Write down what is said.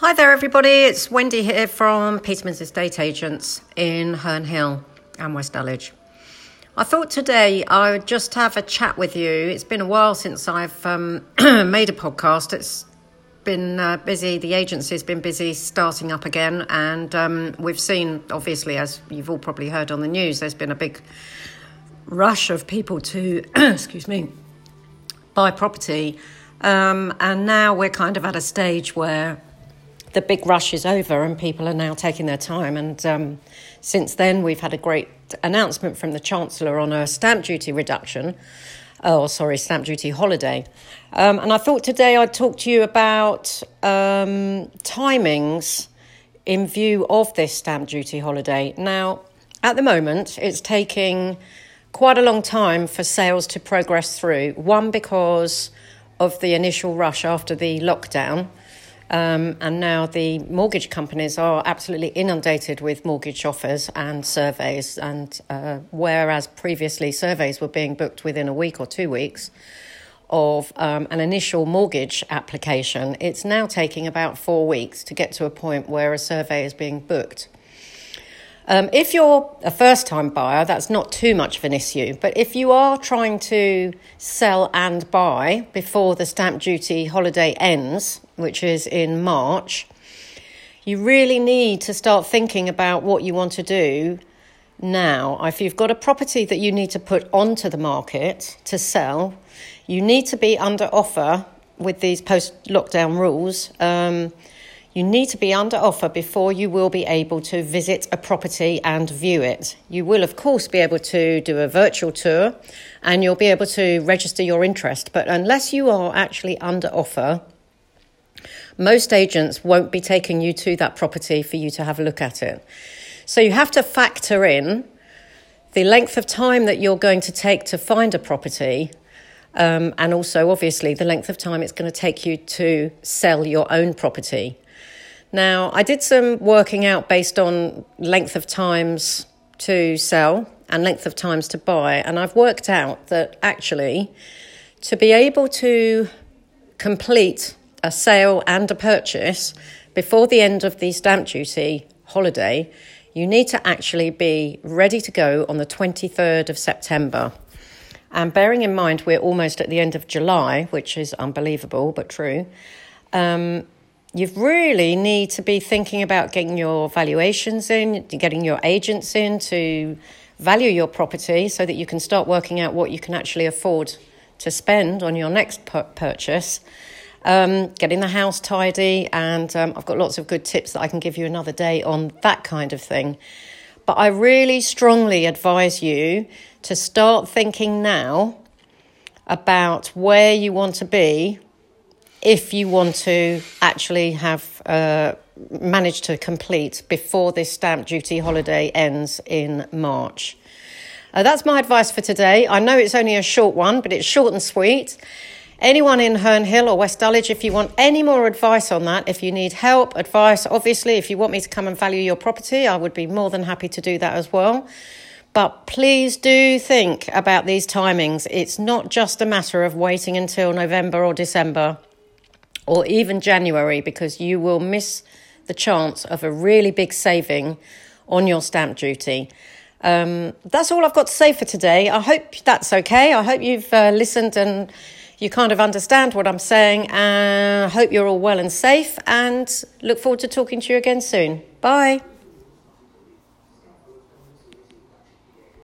Hi there, everybody. It's Wendy here from Peterman's Estate Agents in Herne Hill and West Dulwich. I thought today I would just have a chat with you. It's been a while since I've um, made a podcast. It's been uh, busy, the agency's been busy starting up again, and um, we've seen, obviously, as you've all probably heard on the news, there's been a big rush of people to, excuse me, buy property. Um, and now we're kind of at a stage where the big rush is over and people are now taking their time. And um, since then, we've had a great announcement from the Chancellor on a stamp duty reduction. Oh, sorry, stamp duty holiday. Um, and I thought today I'd talk to you about um, timings in view of this stamp duty holiday. Now, at the moment, it's taking quite a long time for sales to progress through. One, because of the initial rush after the lockdown. Um, and now the mortgage companies are absolutely inundated with mortgage offers and surveys. And uh, whereas previously surveys were being booked within a week or two weeks of um, an initial mortgage application, it's now taking about four weeks to get to a point where a survey is being booked. Um, if you're a first time buyer, that's not too much of an issue. But if you are trying to sell and buy before the stamp duty holiday ends, which is in March, you really need to start thinking about what you want to do now. If you've got a property that you need to put onto the market to sell, you need to be under offer with these post lockdown rules. Um, you need to be under offer before you will be able to visit a property and view it. You will, of course, be able to do a virtual tour and you'll be able to register your interest. But unless you are actually under offer, most agents won't be taking you to that property for you to have a look at it. So you have to factor in the length of time that you're going to take to find a property um, and also, obviously, the length of time it's going to take you to sell your own property. Now, I did some working out based on length of times to sell and length of times to buy, and I've worked out that actually to be able to complete a sale and a purchase before the end of the stamp duty holiday, you need to actually be ready to go on the 23rd of September. And bearing in mind we're almost at the end of July, which is unbelievable but true, um, you really need to be thinking about getting your valuations in, getting your agents in to value your property so that you can start working out what you can actually afford to spend on your next purchase. Um, getting the house tidy, and um, I've got lots of good tips that I can give you another day on that kind of thing. But I really strongly advise you to start thinking now about where you want to be if you want to actually have uh, managed to complete before this stamp duty holiday ends in March. Uh, that's my advice for today. I know it's only a short one, but it's short and sweet. Anyone in Herne Hill or West Dulwich, if you want any more advice on that, if you need help, advice, obviously, if you want me to come and value your property, I would be more than happy to do that as well. But please do think about these timings. It's not just a matter of waiting until November or December or even January because you will miss the chance of a really big saving on your stamp duty. Um, that's all I've got to say for today. I hope that's okay. I hope you've uh, listened and you kind of understand what I'm saying. And I hope you're all well and safe and look forward to talking to you again soon. Bye.